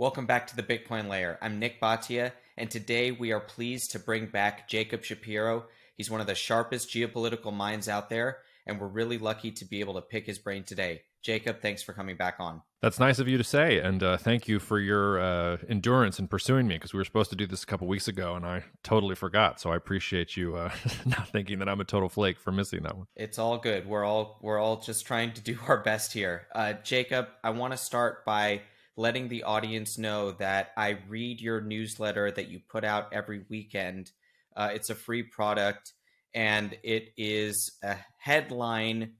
Welcome back to the Bitcoin Layer. I'm Nik Bhatia, and today we are pleased to bring back Jacob Shapiro. He's one of the sharpest geopolitical minds out there, and we're really lucky to be able to pick his brain today. Jacob, thanks for coming back on. That's nice of you to say, and uh, thank you for your uh, endurance in pursuing me because we were supposed to do this a couple weeks ago, and I totally forgot. So I appreciate you uh, not thinking that I'm a total flake for missing that one. It's all good. We're all we're all just trying to do our best here. Uh, Jacob, I want to start by letting the audience know that I read your newsletter that you put out every weekend. Uh, it's a free product, and it is a headline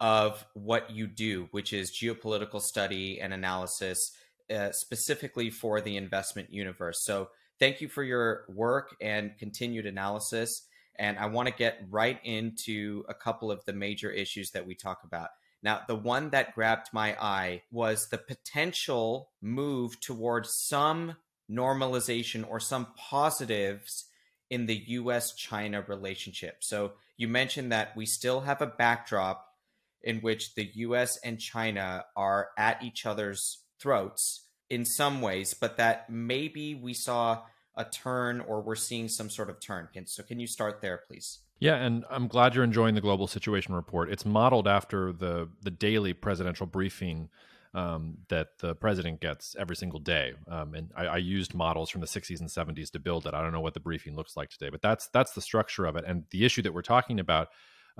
of what you do, which is geopolitical study and analysis, uh, specifically for the investment universe. So, thank you for your work and continued analysis. And I want to get right into a couple of the major issues that we talk about. Now, the one that grabbed my eye was the potential move towards some normalization or some positives in the US China relationship. So, you mentioned that we still have a backdrop in which the US and China are at each other's throats in some ways, but that maybe we saw a turn or we're seeing some sort of turn. So, can you start there, please? Yeah, and I'm glad you're enjoying the global situation report. It's modeled after the the daily presidential briefing um, that the president gets every single day. Um, and I, I, used models from the 60s and 70s to build it. I don't know what the briefing looks like today, but that's that's the structure of it. And the issue that we're talking about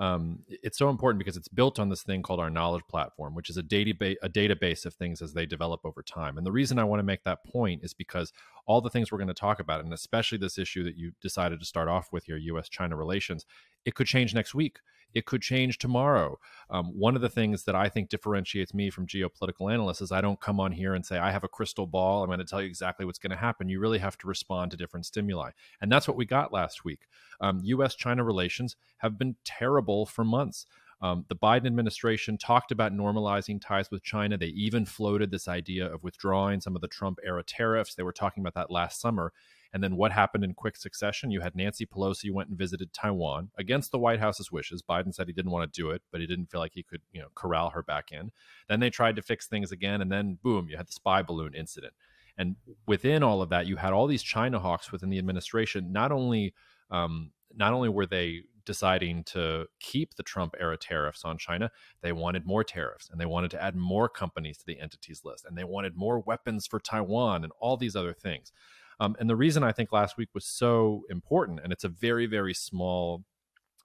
um, it's so important because it's built on this thing called our knowledge platform, which is a database a database of things as they develop over time. And the reason I want to make that point is because all the things we're going to talk about, and especially this issue that you decided to start off with here, U.S. China relations, it could change next week. It could change tomorrow. Um, one of the things that I think differentiates me from geopolitical analysts is I don't come on here and say, I have a crystal ball. I'm going to tell you exactly what's going to happen. You really have to respond to different stimuli. And that's what we got last week. Um, US China relations have been terrible for months. Um, the Biden administration talked about normalizing ties with China. They even floated this idea of withdrawing some of the Trump era tariffs. They were talking about that last summer. And then what happened in quick succession? You had Nancy Pelosi went and visited Taiwan against the White House's wishes. Biden said he didn't want to do it, but he didn't feel like he could, you know, corral her back in. Then they tried to fix things again, and then boom, you had the spy balloon incident. And within all of that, you had all these China hawks within the administration. Not only um, not only were they deciding to keep the Trump era tariffs on China, they wanted more tariffs and they wanted to add more companies to the entities list and they wanted more weapons for Taiwan and all these other things. Um, and the reason I think last week was so important, and it's a very, very small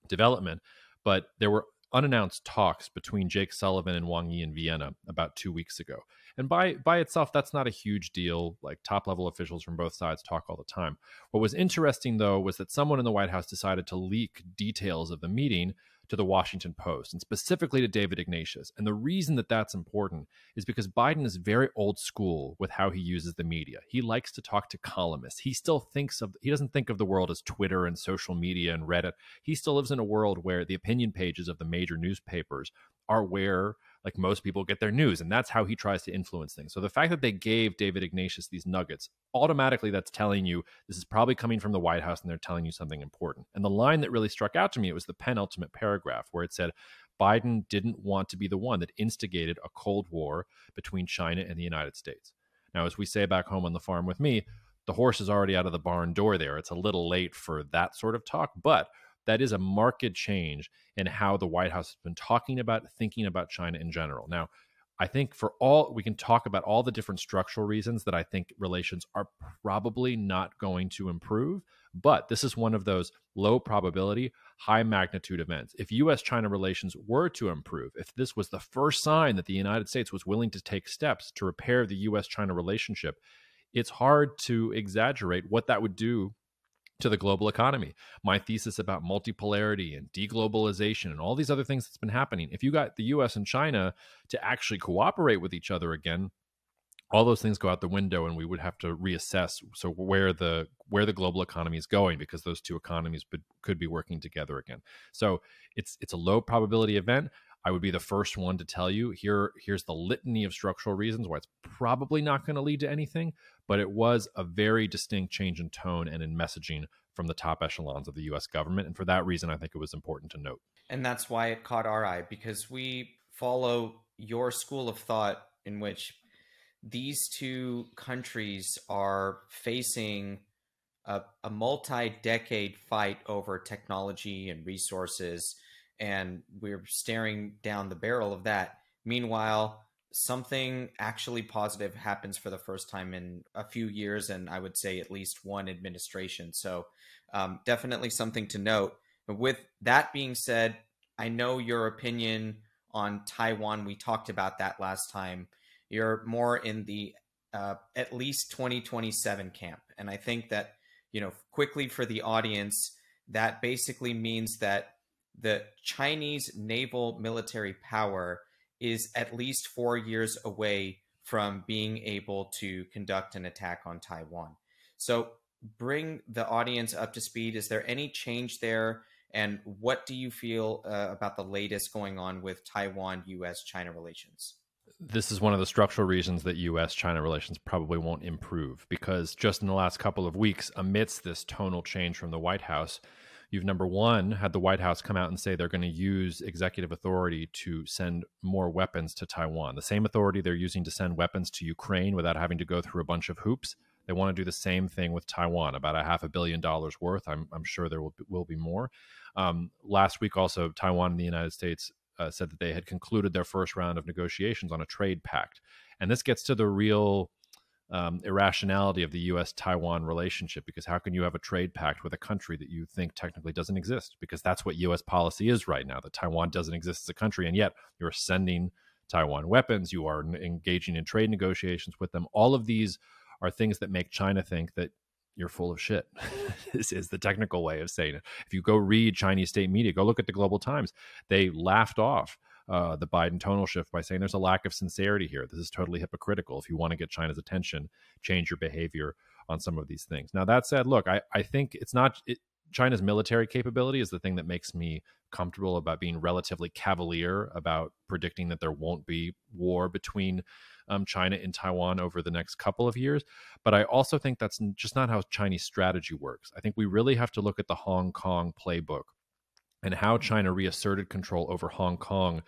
development, but there were unannounced talks between Jake Sullivan and Wang Yi in Vienna about two weeks ago. And by by itself, that's not a huge deal. Like top level officials from both sides talk all the time. What was interesting though was that someone in the White House decided to leak details of the meeting to the Washington Post and specifically to David Ignatius. And the reason that that's important is because Biden is very old school with how he uses the media. He likes to talk to columnists. He still thinks of he doesn't think of the world as Twitter and social media and Reddit. He still lives in a world where the opinion pages of the major newspapers are where like most people get their news and that's how he tries to influence things. So the fact that they gave david ignatius these nuggets automatically that's telling you this is probably coming from the white house and they're telling you something important. And the line that really struck out to me it was the penultimate paragraph where it said biden didn't want to be the one that instigated a cold war between china and the united states. Now as we say back home on the farm with me the horse is already out of the barn door there. It's a little late for that sort of talk but that is a marked change in how the White House has been talking about, thinking about China in general. Now, I think for all we can talk about all the different structural reasons that I think relations are probably not going to improve, but this is one of those low probability, high magnitude events. If US China relations were to improve, if this was the first sign that the United States was willing to take steps to repair the US China relationship, it's hard to exaggerate what that would do to the global economy. My thesis about multipolarity and deglobalization and all these other things that's been happening. If you got the US and China to actually cooperate with each other again, all those things go out the window and we would have to reassess so where the where the global economy is going because those two economies could be working together again so it's it's a low probability event I would be the first one to tell you here here's the litany of structural reasons why it's probably not going to lead to anything, but it was a very distinct change in tone and in messaging from the top echelons of the US government and for that reason I think it was important to note. And that's why it caught our eye because we follow your school of thought in which these two countries are facing a, a multi decade fight over technology and resources, and we're staring down the barrel of that. Meanwhile, something actually positive happens for the first time in a few years, and I would say at least one administration. So, um, definitely something to note. With that being said, I know your opinion on Taiwan. We talked about that last time. You're more in the uh, at least 2027 camp. And I think that, you know, quickly for the audience, that basically means that the Chinese naval military power is at least four years away from being able to conduct an attack on Taiwan. So bring the audience up to speed. Is there any change there? And what do you feel uh, about the latest going on with Taiwan US China relations? This is one of the structural reasons that US China relations probably won't improve because just in the last couple of weeks, amidst this tonal change from the White House, you've number one had the White House come out and say they're going to use executive authority to send more weapons to Taiwan. The same authority they're using to send weapons to Ukraine without having to go through a bunch of hoops. They want to do the same thing with Taiwan, about a half a billion dollars worth. I'm, I'm sure there will be, will be more. Um, last week, also, Taiwan and the United States uh, said that they had concluded their first round of negotiations on a trade pact. And this gets to the real um, irrationality of the U.S. Taiwan relationship because how can you have a trade pact with a country that you think technically doesn't exist? Because that's what U.S. policy is right now that Taiwan doesn't exist as a country, and yet you're sending Taiwan weapons, you are engaging in trade negotiations with them. All of these are things that make China think that you're full of shit. this is the technical way of saying it. If you go read Chinese state media, go look at the Global Times. They laughed off uh, the Biden tonal shift by saying there's a lack of sincerity here. This is totally hypocritical. If you want to get China's attention, change your behavior on some of these things. Now, that said, look, I, I think it's not. It, China's military capability is the thing that makes me comfortable about being relatively cavalier about predicting that there won't be war between um, China and Taiwan over the next couple of years. But I also think that's just not how Chinese strategy works. I think we really have to look at the Hong Kong playbook and how China reasserted control over Hong Kong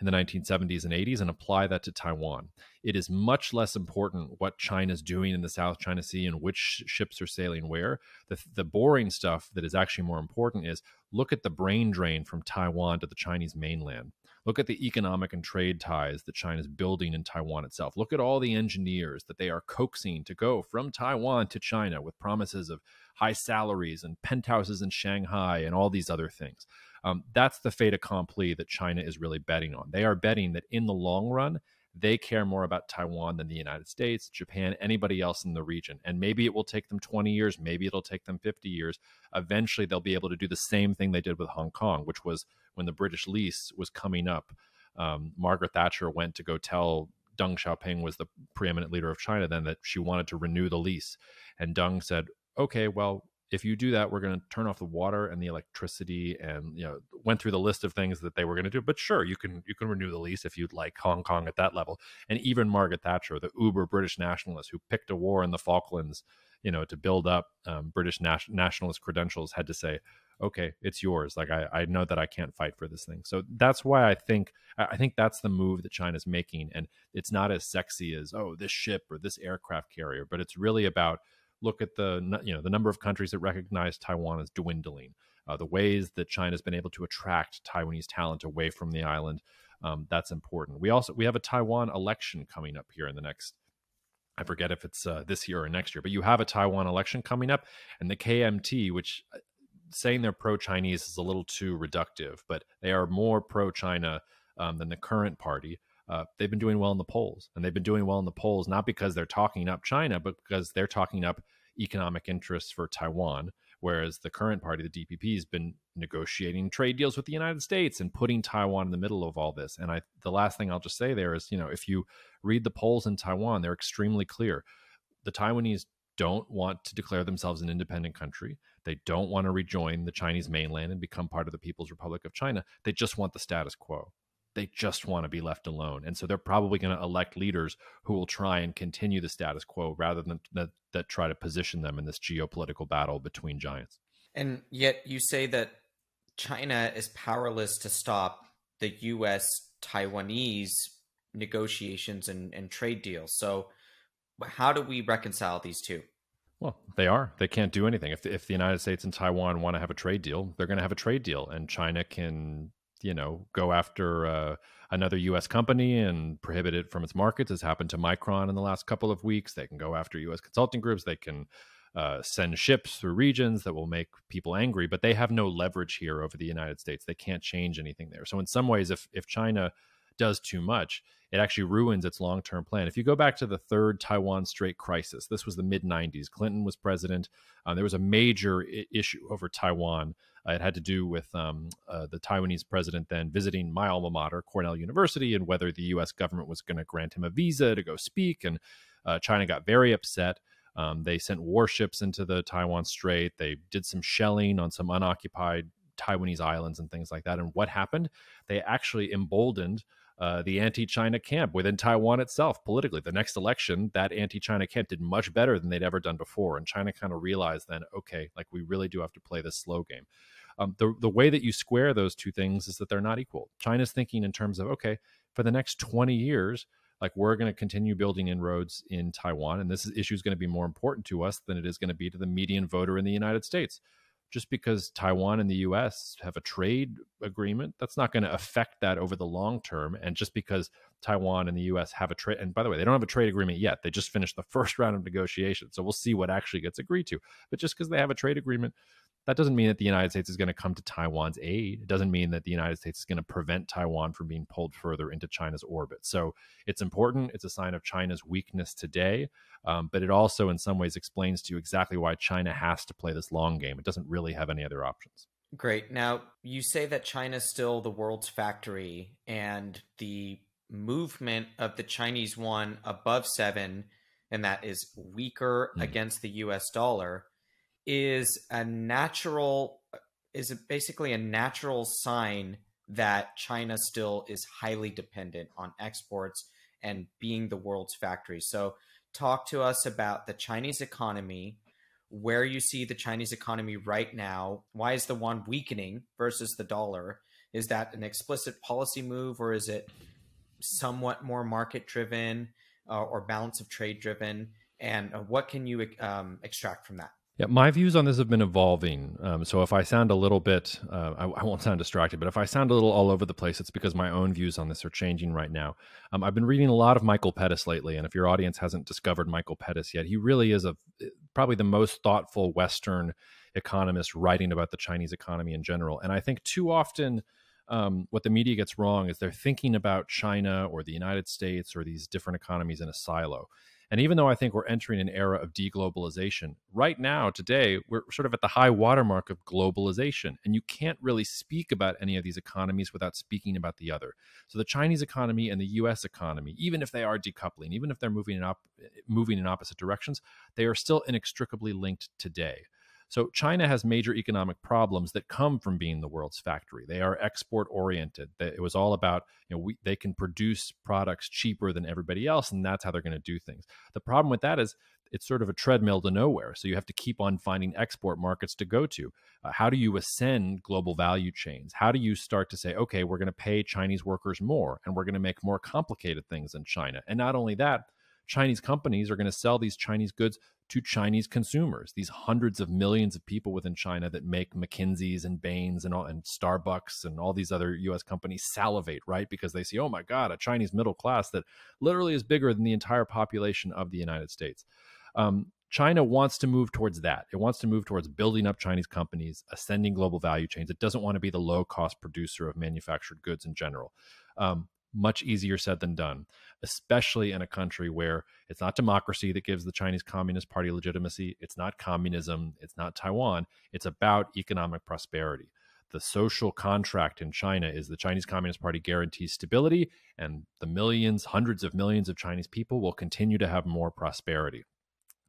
in the 1970s and 80s and apply that to Taiwan. It is much less important what China's doing in the South China Sea and which ships are sailing where. The, the boring stuff that is actually more important is look at the brain drain from Taiwan to the Chinese mainland. Look at the economic and trade ties that China's building in Taiwan itself. Look at all the engineers that they are coaxing to go from Taiwan to China with promises of high salaries and penthouses in Shanghai and all these other things. Um, that's the fait accompli that China is really betting on. They are betting that in the long run, they care more about Taiwan than the United States, Japan, anybody else in the region. And maybe it will take them 20 years, maybe it'll take them 50 years. Eventually, they'll be able to do the same thing they did with Hong Kong, which was when the British lease was coming up. Um, Margaret Thatcher went to go tell Deng Xiaoping was the preeminent leader of China then that she wanted to renew the lease. And Deng said, okay, well, if you do that, we're going to turn off the water and the electricity, and you know, went through the list of things that they were going to do. But sure, you can you can renew the lease if you'd like Hong Kong at that level. And even Margaret Thatcher, the uber British nationalist who picked a war in the Falklands, you know, to build up um, British nationalist credentials, had to say, okay, it's yours. Like I, I know that I can't fight for this thing. So that's why I think I think that's the move that China's making, and it's not as sexy as oh this ship or this aircraft carrier, but it's really about look at the you know the number of countries that recognize Taiwan as dwindling, uh, the ways that China's been able to attract Taiwanese talent away from the island. Um, that's important. We also we have a Taiwan election coming up here in the next. I forget if it's uh, this year or next year, but you have a Taiwan election coming up, and the KMT, which uh, saying they're pro-Chinese is a little too reductive, but they are more pro-China um, than the current party uh, they've been doing well in the polls. And they've been doing well in the polls not because they're talking up China, but because they're talking up economic interests for Taiwan. Whereas the current party, the DPP, has been negotiating trade deals with the United States and putting Taiwan in the middle of all this. And I, the last thing I'll just say there is, you know, if you read the polls in Taiwan, they're extremely clear. The Taiwanese don't want to declare themselves an independent country. They don't want to rejoin the Chinese mainland and become part of the People's Republic of China. They just want the status quo they just want to be left alone. And so they're probably going to elect leaders who will try and continue the status quo rather than that, that try to position them in this geopolitical battle between giants. And yet you say that China is powerless to stop the US Taiwanese negotiations and, and trade deals. So how do we reconcile these two? Well, they are. They can't do anything. If the, if the United States and Taiwan want to have a trade deal, they're going to have a trade deal, and China can, you know, go after uh, another U.S. company and prohibit it from its markets, Has happened to Micron in the last couple of weeks. They can go after U.S. consulting groups. They can uh, send ships through regions that will make people angry, but they have no leverage here over the United States. They can't change anything there. So in some ways, if if China does too much, it actually ruins its long term plan. If you go back to the third Taiwan Strait crisis, this was the mid 90s. Clinton was president. Um, there was a major I- issue over Taiwan. It had to do with um, uh, the Taiwanese president then visiting my alma mater, Cornell University, and whether the U.S. government was going to grant him a visa to go speak. And uh, China got very upset. Um, they sent warships into the Taiwan Strait. They did some shelling on some unoccupied Taiwanese islands and things like that. And what happened? They actually emboldened uh, the anti-China camp within Taiwan itself politically. The next election, that anti-China camp did much better than they'd ever done before, and China kind of realized then, okay, like we really do have to play this slow game. Um, the the way that you square those two things is that they're not equal. China's thinking in terms of okay, for the next twenty years, like we're going to continue building inroads in Taiwan, and this issue is going to be more important to us than it is going to be to the median voter in the United States just because Taiwan and the US have a trade agreement, that's not going to affect that over the long term. And just because Taiwan and the US have a trade, and by the way, they don't have a trade agreement yet. They just finished the first round of negotiations. So we'll see what actually gets agreed to. But just because they have a trade agreement that doesn't mean that the United States is going to come to Taiwan's aid. It doesn't mean that the United States is going to prevent Taiwan from being pulled further into China's orbit. So it's important. It's a sign of China's weakness today, um, but it also, in some ways, explains to you exactly why China has to play this long game. It doesn't really have any other options. Great. Now, you say that China is still the world's factory, and the movement of the Chinese yuan above seven, and that is weaker mm. against the US dollar is a natural is basically a natural sign that China still is highly dependent on exports and being the world's factory. So talk to us about the Chinese economy, where you see the Chinese economy right now. Why is the yuan weakening versus the dollar? Is that an explicit policy move or is it somewhat more market driven uh, or balance of trade driven? And uh, what can you um, extract from that? Yeah, my views on this have been evolving. Um, so if I sound a little bit, uh, I, I, won't sound distracted, but if I sound a little all over the place, it's because my own views on this are changing right now. Um, I've been reading a lot of Michael Pettis lately, and if your audience hasn't discovered Michael Pettis yet, he really is a probably the most thoughtful Western economist writing about the Chinese economy in general. And I think too often. Um, what the media gets wrong is they're thinking about China or the United States or these different economies in a silo. And even though I think we're entering an era of deglobalization, right now, today, we're sort of at the high watermark of globalization. And you can't really speak about any of these economies without speaking about the other. So the Chinese economy and the US economy, even if they are decoupling, even if they're moving in, op- moving in opposite directions, they are still inextricably linked today. So China has major economic problems that come from being the world's factory. They are export oriented. It was all about, you know, we, they can produce products cheaper than everybody else, and that's how they're going to do things. The problem with that is it's sort of a treadmill to nowhere. So you have to keep on finding export markets to go to. Uh, how do you ascend global value chains? How do you start to say, okay, we're going to pay Chinese workers more and we're going to make more complicated things in China? And not only that, Chinese companies are going to sell these Chinese goods to Chinese consumers. These hundreds of millions of people within China that make McKinsey's and Bain's and all, and Starbucks and all these other U.S. companies salivate, right? Because they see, oh my God, a Chinese middle class that literally is bigger than the entire population of the United States. Um, China wants to move towards that. It wants to move towards building up Chinese companies, ascending global value chains. It doesn't want to be the low cost producer of manufactured goods in general. Um, much easier said than done, especially in a country where it's not democracy that gives the Chinese Communist Party legitimacy. It's not communism. It's not Taiwan. It's about economic prosperity. The social contract in China is the Chinese Communist Party guarantees stability, and the millions, hundreds of millions of Chinese people will continue to have more prosperity.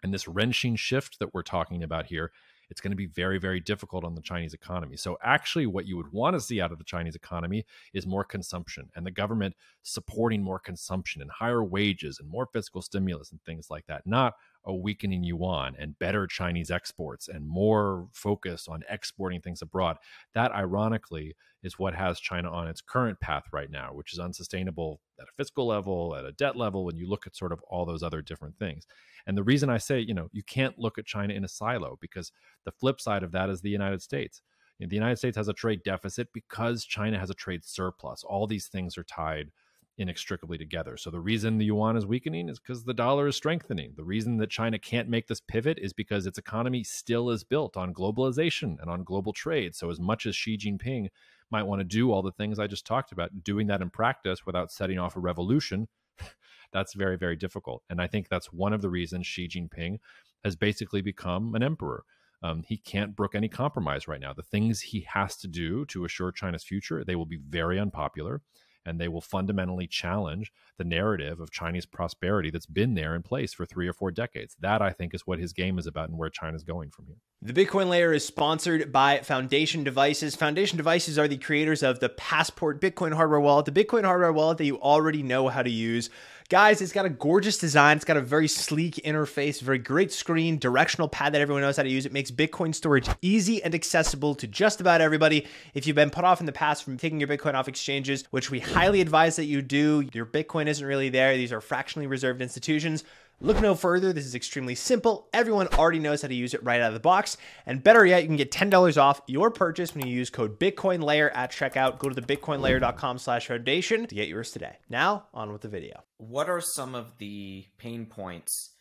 And this wrenching shift that we're talking about here it's going to be very, very difficult on the Chinese economy. So, actually, what you would want to see out of the Chinese economy is more consumption and the government supporting more consumption and higher wages and more fiscal stimulus and things like that, not a weakening yuan and better Chinese exports and more focus on exporting things abroad. That, ironically, is what has China on its current path right now, which is unsustainable at a fiscal level, at a debt level, when you look at sort of all those other different things. And the reason I say, you know, you can't look at China in a silo because the flip side of that is the United States. You know, the United States has a trade deficit because China has a trade surplus. All these things are tied inextricably together. So the reason the yuan is weakening is because the dollar is strengthening. The reason that China can't make this pivot is because its economy still is built on globalization and on global trade. So as much as Xi Jinping might want to do all the things I just talked about, doing that in practice without setting off a revolution, that's very very difficult. And I think that's one of the reasons Xi Jinping has basically become an emperor. Um, he can't brook any compromise right now. The things he has to do to assure China's future, they will be very unpopular and they will fundamentally challenge the narrative of Chinese prosperity that's been there in place for three or four decades. That, I think, is what his game is about and where China's going from here. The Bitcoin layer is sponsored by Foundation Devices. Foundation Devices are the creators of the Passport Bitcoin hardware wallet, the Bitcoin hardware wallet that you already know how to use. Guys, it's got a gorgeous design. It's got a very sleek interface, very great screen, directional pad that everyone knows how to use. It makes Bitcoin storage easy and accessible to just about everybody. If you've been put off in the past from taking your Bitcoin off exchanges, which we highly advise that you do, your Bitcoin isn't really there. These are fractionally reserved institutions. Look no further. This is extremely simple. Everyone already knows how to use it right out of the box. And better yet, you can get $10 off your purchase when you use code BitcoinLayer at checkout. Go to the thebitcoinlayer.com slash foundation to get yours today. Now, on with the video. What are some of the pain points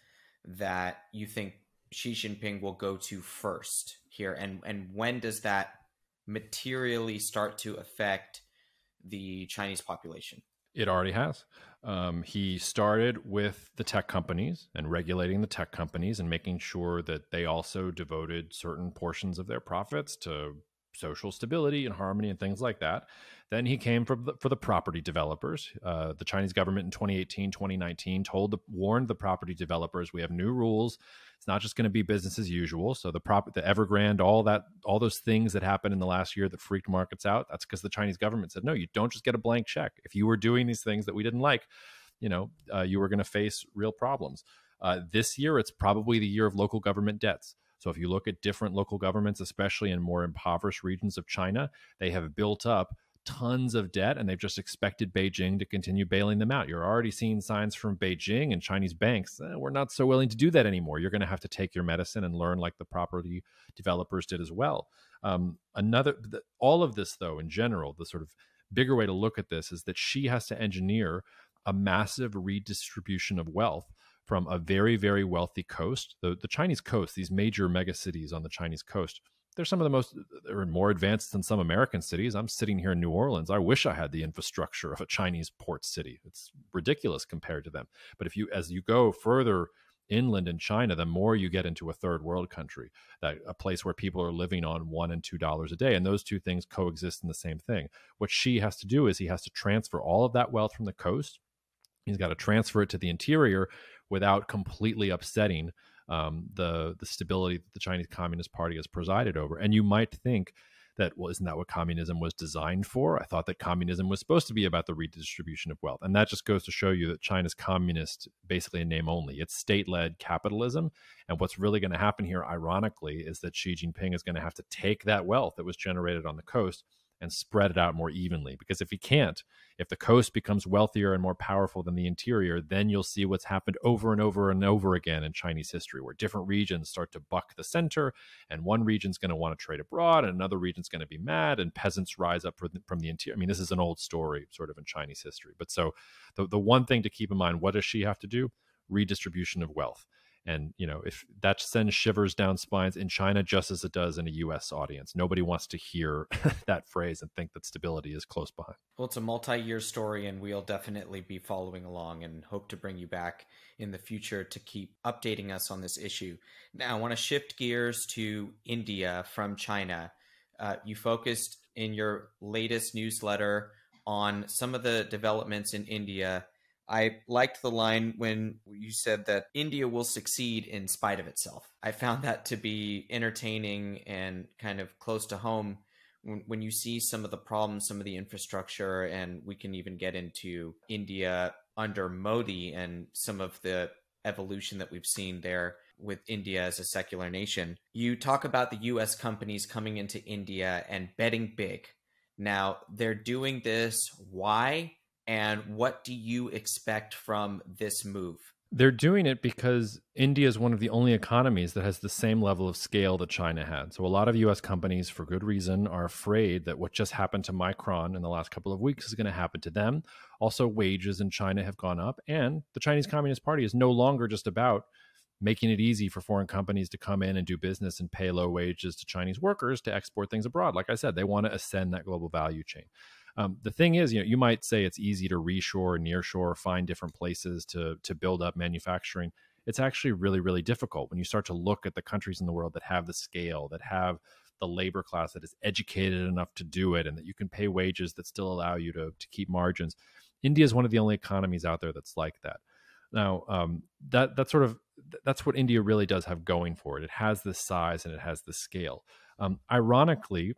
that you think Xi Jinping will go to first here? And, and when does that materially start to affect the Chinese population? It already has. Um, he started with the tech companies and regulating the tech companies and making sure that they also devoted certain portions of their profits to social stability and harmony and things like that. Then he came for the, for the property developers. Uh, the Chinese government in 2018, 2019 told the, warned the property developers we have new rules it's not just going to be business as usual. So the prop, the Evergrande, all that, all those things that happened in the last year that freaked markets out. That's because the Chinese government said, no, you don't just get a blank check. If you were doing these things that we didn't like, you know, uh, you were going to face real problems. Uh, this year, it's probably the year of local government debts. So if you look at different local governments, especially in more impoverished regions of China, they have built up tons of debt and they've just expected Beijing to continue bailing them out. You're already seeing signs from Beijing and Chinese banks. Eh, we're not so willing to do that anymore. You're going to have to take your medicine and learn like the property developers did as well. Um, another, the, all of this, though, in general, the sort of bigger way to look at this is that Xi has to engineer a massive redistribution of wealth from a very, very wealthy coast. The, the Chinese coast, these major megacities on the Chinese coast, they're some of the most they're more advanced than some American cities. I'm sitting here in New Orleans. I wish I had the infrastructure of a Chinese port city. It's ridiculous compared to them. But if you as you go further inland in China, the more you get into a third world country, that a place where people are living on one and two dollars a day, and those two things coexist in the same thing. What Xi has to do is he has to transfer all of that wealth from the coast. He's got to transfer it to the interior without completely upsetting um, the the stability that the Chinese Communist Party has presided over. And you might think that well, isn't that what communism was designed for? I thought that communism was supposed to be about the redistribution of wealth, and that just goes to show you that China's communist, basically a name only. It's state-led capitalism, and what's really going to happen here, ironically, is that Xi Jinping is going to have to take that wealth that was generated on the coast and spread it out more evenly. Because if he can't, if the coast becomes wealthier and more powerful than the interior, then you'll see what's happened over and over and over again in Chinese history, where different regions start to buck the center, and one region's going to want to trade abroad, and another region's going to be mad, and peasants rise up from the interior. I mean, this is an old story, sort of in Chinese history. But so the, the one thing to keep in mind what does Xi have to do? Redistribution of wealth and you know if that sends shivers down spines in china just as it does in a us audience. Nobody wants to hear that phrase and think that stability is close behind. Well it's a multi-year story and we'll definitely be following along and hope to bring you back in the future to keep updating us on this issue. Now i want to shift gears to india from china. Uh, you focused in your latest newsletter on some of the developments in india I liked the line when you said that India will succeed in spite of itself. I found that to be entertaining and kind of close to home when, you see some of the problems, some of the infrastructure, and we can even get into India under Modi and some of the evolution that we've seen there. with India as a secular nation. You talk about the US companies coming into India and betting big. Now, they're doing this. Why? And what do you expect from this move? They're doing it because India is one of the only economies that has the same level of scale that China had. So, a lot of US companies, for good reason, are afraid that what just happened to Micron in the last couple of weeks is going to happen to them. Also, wages in China have gone up, and the Chinese Communist Party is no longer just about making it easy for foreign companies to come in and do business and pay low wages to Chinese workers to export things abroad. Like I said, they want to ascend that global value chain. Um, the thing is, you know, you might say it's easy to reshore, nearshore, find different places to to build up manufacturing. It's actually really, really difficult when you start to look at the countries in the world that have the scale, that have the labor class that is educated enough to do it, and that you can pay wages that still allow you to to keep margins. India is one of the only economies out there that's like that. Now, um, that that's sort of that's what India really does have going for it. It has the size and it has the scale. Um, ironically,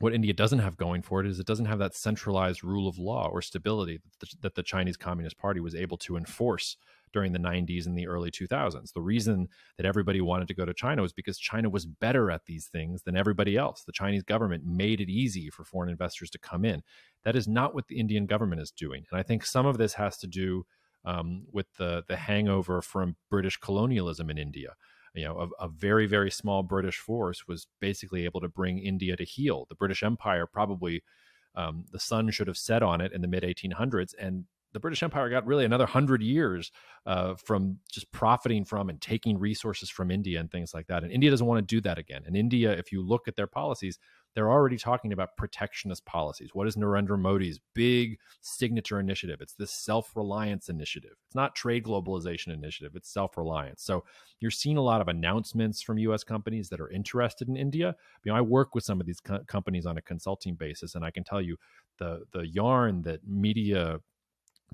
what India doesn't have going for it is it doesn't have that centralized rule of law or stability that the, that the, Chinese Communist Party was able to enforce during the 90s and the early 2000s. The reason that everybody wanted to go to China was because China was better at these things than everybody else. The Chinese government made it easy for foreign investors to come in. That is not what the Indian government is doing. And I think some of this has to do um, with the, the hangover from British colonialism in India you know, a, a, very, very small British force was basically able to bring India to heel. The British Empire probably, um, the sun should have set on it in the mid 1800s. And the British Empire got really another hundred years uh, from just profiting from and taking resources from India and things like that. And India doesn't want to do that again. And India, if you look at their policies, they're already talking about protectionist policies. What is Narendra Modi's big signature initiative? It's this self reliance initiative. It's not trade globalization initiative, it's self reliance. So you're seeing a lot of announcements from US companies that are interested in India. You know, I work with some of these co- companies on a consulting basis, and I can tell you the, the yarn that media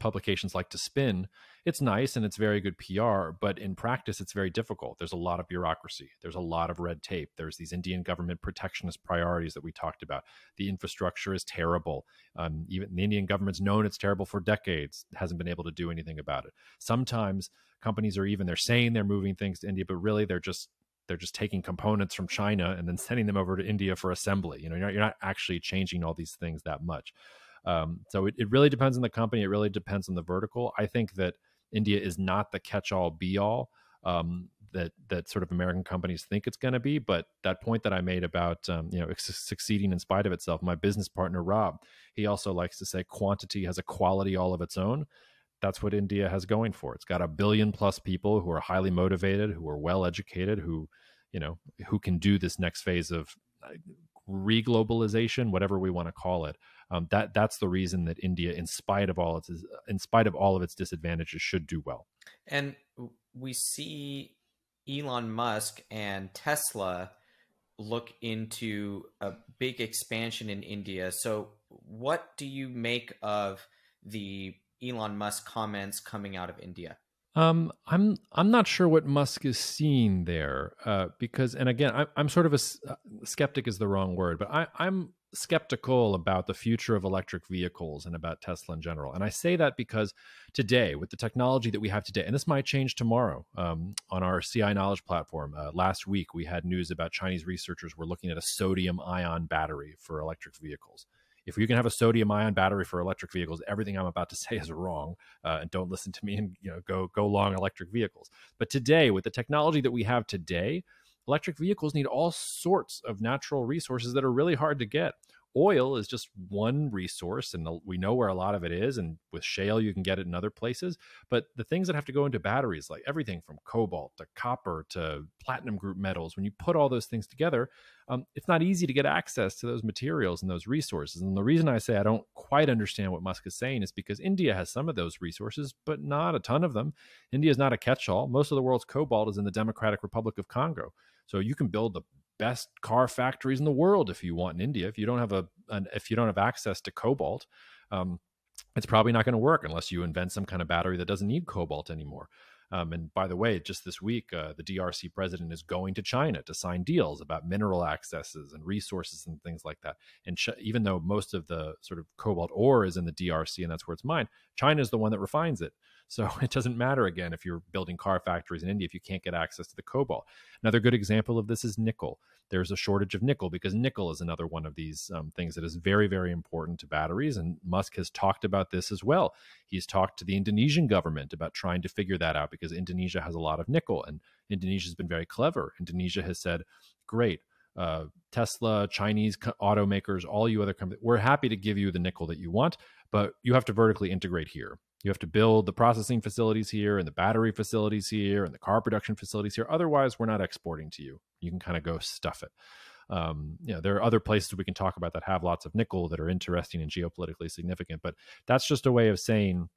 publications like to spin it's nice and it's very good pr but in practice it's very difficult. There's a lot of bureaucracy. There's a lot of red tape. There's these indian government protectionist priorities that we talked about. The infrastructure is terrible. Um, even the indian government's known it's terrible for decades hasn't been able to do anything about it. Sometimes companies are even they're saying they're moving things to india but really they're just they're just taking components from china and then sending them over to india for assembly. You know you're not, you're not actually changing all these things that much um, so it, it really depends on the company. It really depends on the vertical. I think that India is not the catch-all be-all um, that that sort of American companies think it's going to be. But that point that I made about um, you know succeeding in spite of itself, my business partner Rob, he also likes to say quantity has a quality all of its own. That's what India has going for it. It's got a billion plus people who are highly motivated, who are well educated, who you know who can do this next phase of uh, reglobalization, whatever we want to call it. Um, that that's the reason that India, in spite of all its in spite of all of its disadvantages, should do well. And we see Elon Musk and Tesla look into a big expansion in India. So, what do you make of the Elon Musk comments coming out of India? Um, I'm I'm not sure what Musk is seeing there, uh, because and again, I, I'm sort of a uh, skeptic is the wrong word, but I, I'm skeptical about the future of electric vehicles and about Tesla in general. And I say that because today, with the technology that we have today, and this might change tomorrow um, on our CI Knowledge platform. Uh, last week, we had news about Chinese researchers were looking at a sodium ion battery for electric vehicles if you can have a sodium ion battery for electric vehicles, everything I'm about to say is wrong. Uh, and don't listen to me and you know go go long electric vehicles. But today, with the technology that we have today, electric vehicles need all sorts of natural resources that are really hard to get. Oil is just one resource and we know where a lot of it is and with shale you can get it in other places. But the things that have to go into batteries like everything from cobalt to copper to platinum group metals when you put all those things together um, it's not easy to get access to those materials and those resources. And the reason i say i don't quite understand what musk is saying is because india has some of those resources but not a ton of them. India is not a catch-all. Most of the world's cobalt is in the democratic republic of congo so you can build the best car factories in the world if you want in India. If you don't have a an, if you don't have access to cobalt, um, it's probably not going to work unless you invent some kind of battery that doesn't need cobalt anymore. Um, and by the way, just this week, uh, the DRC president is going to China to sign deals about mineral accesses and resources and things like that. And ch- even though most of the sort of cobalt ore is in the DRC and that's where it's mined, China is the one that refines it. So it doesn't matter again if you're building car factories in India if you can't get access to the cobalt. Another good example of this is nickel. There's a shortage of nickel because nickel is another one of these um, things that is very, very important to batteries. And Musk has talked about this as well. He's talked to the Indonesian government about trying to figure that out because Indonesia has a lot of nickel and Indonesia has been very clever. Indonesia has said, great. Uh, Tesla, Chinese automakers, all you other companies, we're happy to give you the nickel that you want, but you have to vertically integrate here. You have to build the processing facilities here and the battery facilities here and the car production facilities here. Otherwise, we're not exporting to you. You can kind of go stuff it. Um, you know, there are other places we can talk about that have lots of nickel that are interesting and geopolitically significant, but that's just a way of saying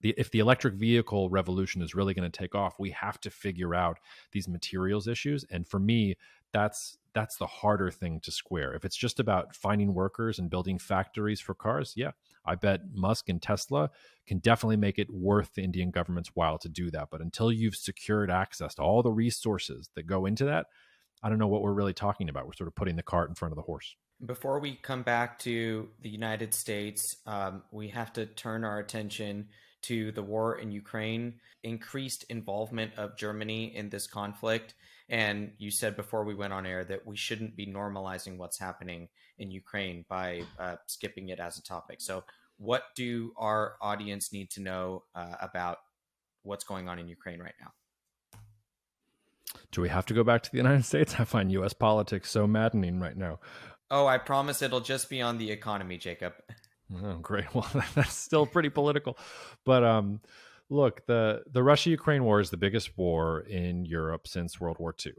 the, if the electric vehicle revolution is really going to take off, we have to figure out these materials issues. And for me, that's that's the harder thing to square. If it's just about finding workers and building factories for cars, yeah, I bet Musk and Tesla can definitely make it worth the Indian government's while to do that. But until you've secured access to all the resources that go into that, I don't know what we're really talking about. We're sort of putting the cart in front of the horse. Before we come back to the United States, um, we have to turn our attention to the war in Ukraine, increased involvement of Germany in this conflict. And you said before we went on air that we shouldn't be normalizing what's happening in Ukraine by uh, skipping it as a topic. So, what do our audience need to know uh, about what's going on in Ukraine right now? Do we have to go back to the United States? I find U.S. politics so maddening right now. Oh, I promise it'll just be on the economy, Jacob. Oh, great. Well, that's still pretty political, but um, look the the Russia Ukraine war is the biggest war in Europe since World War II.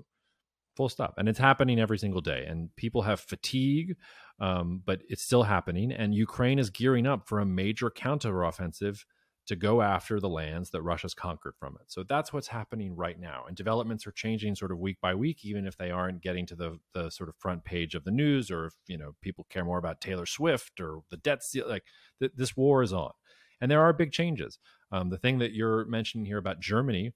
Full stop, and it's happening every single day. And people have fatigue, um, but it's still happening. And Ukraine is gearing up for a major counteroffensive to go after the lands that Russia's conquered from it. So that's what's happening right now. And developments are changing sort of week by week, even if they aren't getting to the the sort of front page of the news, or if you know people care more about Taylor Swift or the debt. Like th- this war is on, and there are big changes. Um, the thing that you're mentioning here about Germany,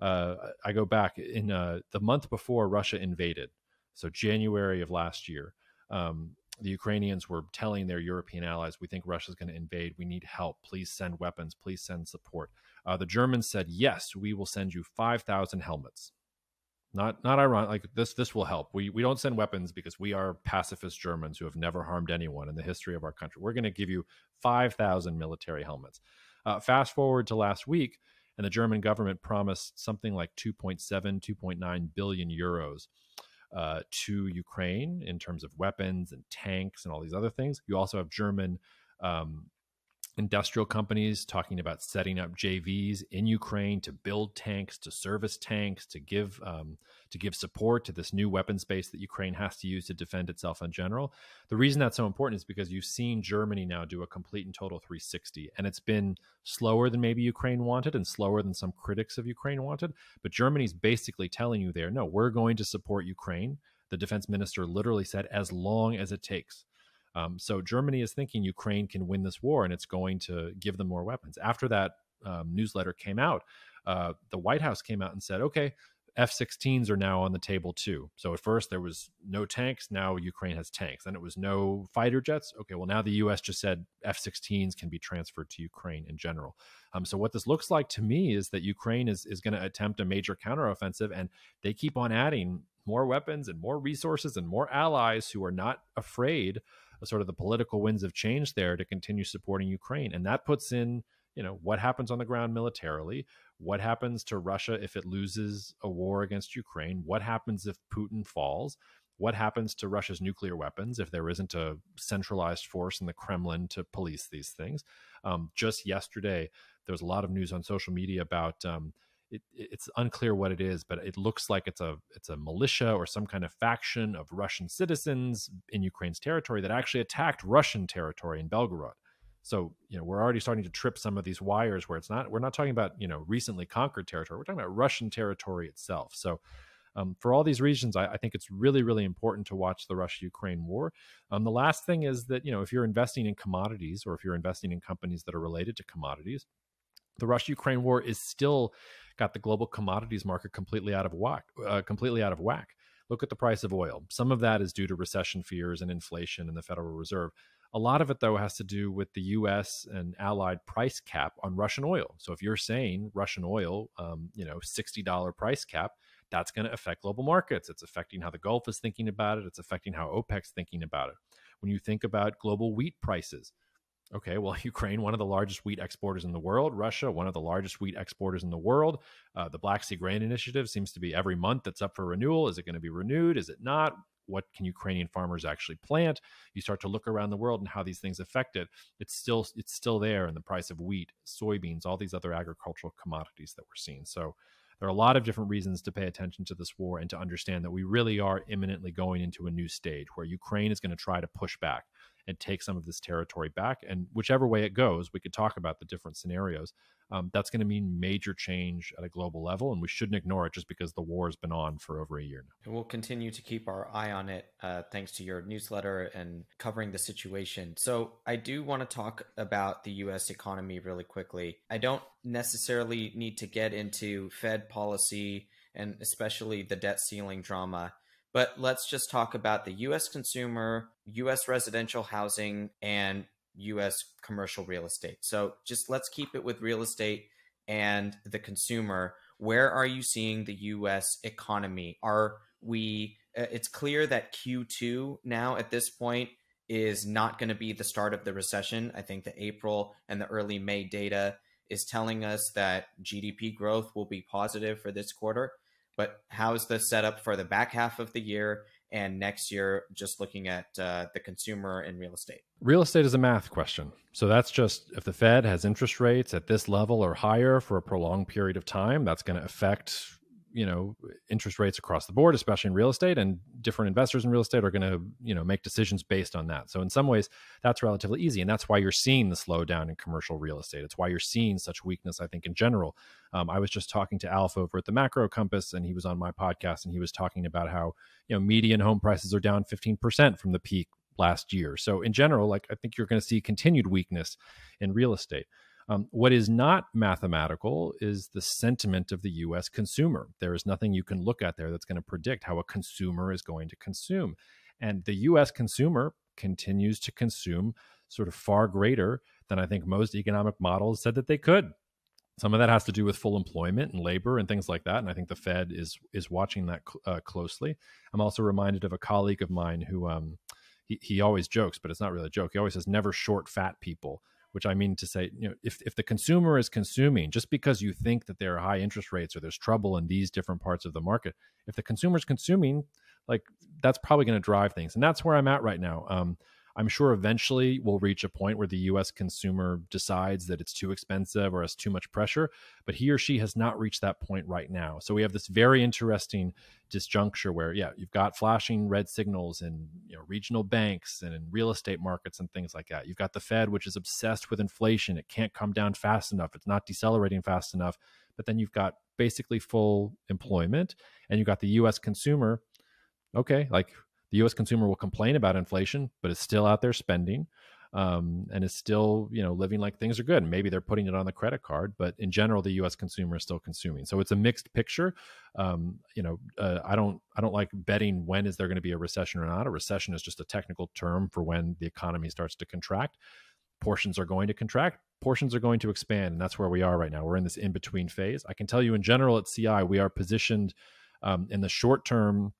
uh, I go back in uh, the month before Russia invaded, so January of last year. Um, the Ukrainians were telling their European allies, "We think Russia's going to invade. We need help. Please send weapons. Please send support." Uh, the Germans said, "Yes, we will send you five thousand helmets." Not not ironic. Like this, this will help. We we don't send weapons because we are pacifist Germans who have never harmed anyone in the history of our country. We're going to give you five thousand military helmets. Uh, fast forward to last week, and the German government promised something like 2.7, 2.9 billion euros uh, to Ukraine in terms of weapons and tanks and all these other things. You also have German um, industrial companies talking about setting up JVs in Ukraine to build tanks, to service tanks, to give um, to give support to this new weapons base that Ukraine has to use to defend itself in general. The reason that's so important is because you've seen Germany now do a complete and total 360, and it's been slower than maybe Ukraine wanted and slower than some critics of Ukraine wanted. But Germany's basically telling you there, no, we're going to support Ukraine. The defense minister literally said, as long as it takes. Um, so Germany is thinking Ukraine can win this war and it's going to give them more weapons. After that um, newsletter came out, uh, the White House came out and said, okay, F 16s are now on the table too. So at first there was no tanks. Now Ukraine has tanks. Then it was no fighter jets. Okay, well, now the US just said F 16s can be transferred to Ukraine in general. Um, so what this looks like to me is that Ukraine is, is going to attempt a major counteroffensive and they keep on adding more weapons and more resources and more allies who are not afraid sort of the political winds of change there to continue supporting Ukraine. And that puts in, you know, what happens on the ground militarily, what happens to Russia if it loses a war against Ukraine, what happens if Putin falls, what happens to Russia's nuclear weapons if there isn't a centralized force in the Kremlin to police these things. Um, just yesterday, there was a lot of news on social media about um, it, it's unclear what it is, but it looks like it's a it's a militia or some kind of faction of Russian citizens in Ukraine's territory that actually attacked Russian territory in Belgorod. So you know we're already starting to trip some of these wires where it's not we're not talking about you know recently conquered territory. We're talking about Russian territory itself. So um, for all these reasons, I, I, think it's really, really important to watch the Russia-Ukraine war. Um, the last thing is that you know if you're investing in commodities or if you're investing in companies that are related to commodities, the Russia-Ukraine war is still got the global commodities market completely out of whack. Uh, completely out of whack. Look at the price of oil. Some of that is due to recession fears and inflation in the Federal Reserve. A lot of it, though, has to do with the U.S. and allied price cap on Russian oil. So if you're saying Russian oil, um, you know, sixty dollar price cap, that's going to affect global markets. It's affecting how the Gulf is thinking about it. It's affecting how OPEC's thinking about it. When you think about global wheat prices, Okay, well, Ukraine, one of the largest wheat exporters in the world, Russia, one of the largest wheat exporters in the world. Uh, the Black Sea Grain Initiative seems to be every month that's up for renewal. Is it going to be renewed? Is it not? What can Ukrainian farmers actually plant? You start to look around the world and how these things affect it. It's still it's still there in the price of wheat, soybeans, all these other agricultural commodities that we're seeing. So there are a lot of different reasons to pay attention to this war and to understand that we really are imminently going into a new stage where Ukraine is going to try to push back and take some of this territory back. And whichever way it goes, we could talk about the different scenarios. Um, that's going to mean major change at a global level, and we shouldn't ignore it just because the war has been on for over a year now. And we'll continue to keep our eye on it, uh, thanks to your newsletter and covering the situation. So, I do want to talk about the U.S. economy really quickly. I don't necessarily need to get into Fed policy and especially the debt ceiling drama. But let's just talk about the US consumer, US residential housing, and US commercial real estate. So just let's keep it with real estate and the consumer. Where are you seeing the US economy? Are we, uh, it's clear that Q2 now at this point is not going to be the start of the recession. I think the April and the early May data is telling us that GDP growth will be positive for this quarter. But how's the setup for the back half of the year and next year? Just looking at uh, the consumer and real estate. Real estate is a math question. So that's just if the Fed has interest rates at this level or higher for a prolonged period of time, that's going to affect you know interest rates across the board especially in real estate and different investors in real estate are going to you know make decisions based on that. So in some ways that's relatively easy and that's why you're seeing the slowdown in commercial real estate. It's why you're seeing such weakness i think in general. Um, i was just talking to alf over at the macro compass and he was on my podcast and he was talking about how you know median home prices are down 15% from the peak last year. So in general like i think you're going to see continued weakness in real estate um, what is not mathematical is the sentiment of the US consumer. There is nothing you can look at there that's going to predict how a consumer is going to consume. And the US consumer continues to consume sort of far greater than I think most economic models said that they could. Some of that has to do with full employment and labor and things like that, and I think the Fed is is watching that uh, closely. I'm also reminded of a colleague of mine who um, he, he always jokes, but it's not really a joke. He always says, "Never short fat people." Which I mean to say, you know, if, if the consumer is consuming, just because you think that there are high interest rates or there's trouble in these different parts of the market, if the consumer is consuming, like that's probably going to drive things. And that's where I'm at right now. Um, I'm sure eventually we'll reach a point where the US consumer decides that it's too expensive or has too much pressure, but he or she has not reached that point right now. So we have this very interesting disjuncture where, yeah, you've got flashing red signals in you know, regional banks and in real estate markets and things like that. You've got the Fed, which is obsessed with inflation. It can't come down fast enough, it's not decelerating fast enough. But then you've got basically full employment and you've got the US consumer. Okay, like the U.S. consumer will complain about inflation, but it's still out there spending, um, and is still you know living like things are good. Maybe they're putting it on the credit card, but in general, the U.S. consumer is still consuming. So it's a mixed picture. Um, you know, uh, I don't I don't like betting when is there going to be a recession or not. A recession is just a technical term for when the economy starts to contract. Portions are going to contract, portions are going to expand, and that's where we are right now. We're in this in between phase. I can tell you in general at CI, we are positioned um, in the short term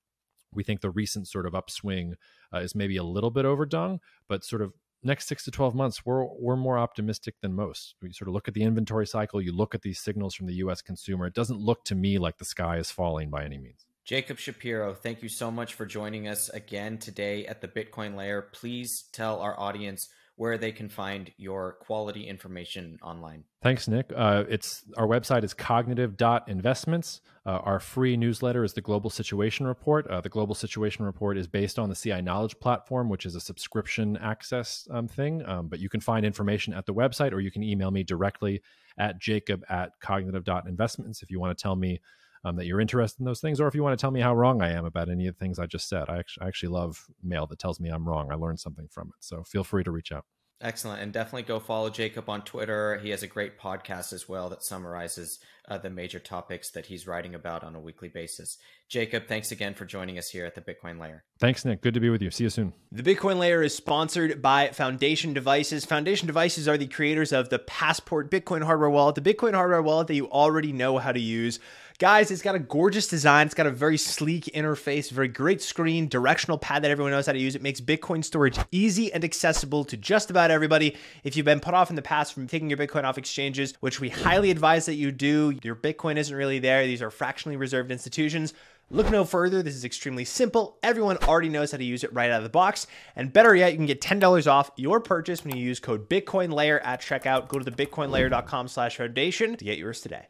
we think the recent sort of upswing uh, is maybe a little bit overdone, but sort of next six to 12 months, we're, we're more optimistic than most. We sort of look at the inventory cycle, you look at these signals from the US consumer. It doesn't look to me like the sky is falling by any means. Jacob Shapiro, thank you so much for joining us again today at the Bitcoin Layer. Please tell our audience where they can find your quality information online. Thanks, Nik. Uh, it's our website is cognitive.investments. Uh, our free newsletter is the Global Situation Report. Uh, the Global Situation Report is based on the CI Knowledge Platform, which is a subscription access um, thing. Um, but you can find information at the website, or you can email me directly at jacob at cognitive.investments if you want to tell me um, that you're interested in those things, or if you want to tell me how wrong I am about any of the things I just said. I actually, I actually love mail that tells me I'm wrong. I learned something from it. So feel free to reach out. Excellent. And definitely go follow Jacob on Twitter. He has a great podcast as well that summarizes uh, the major topics that he's writing about on a weekly basis. Jacob, thanks again for joining us here at the Bitcoin Layer. Thanks, Nik. Good to be with you. See you soon. The Bitcoin Layer is sponsored by Foundation Devices. Foundation Devices are the creators of the Passport Bitcoin hardware wallet, the Bitcoin hardware wallet that you already know how to use. Guys, it's got a gorgeous design. It's got a very sleek interface, very great screen, directional pad that everyone knows how to use. It makes Bitcoin storage easy and accessible to just about everybody. If you've been put off in the past from taking your Bitcoin off exchanges, which we highly advise that you do, your Bitcoin isn't really there. These are fractionally reserved institutions. Look no further. This is extremely simple. Everyone already knows how to use it right out of the box. And better yet, you can get $10 off your purchase when you use code BitcoinLayer at checkout. Go to the bitcoinlayer.com slash foundation to get yours today.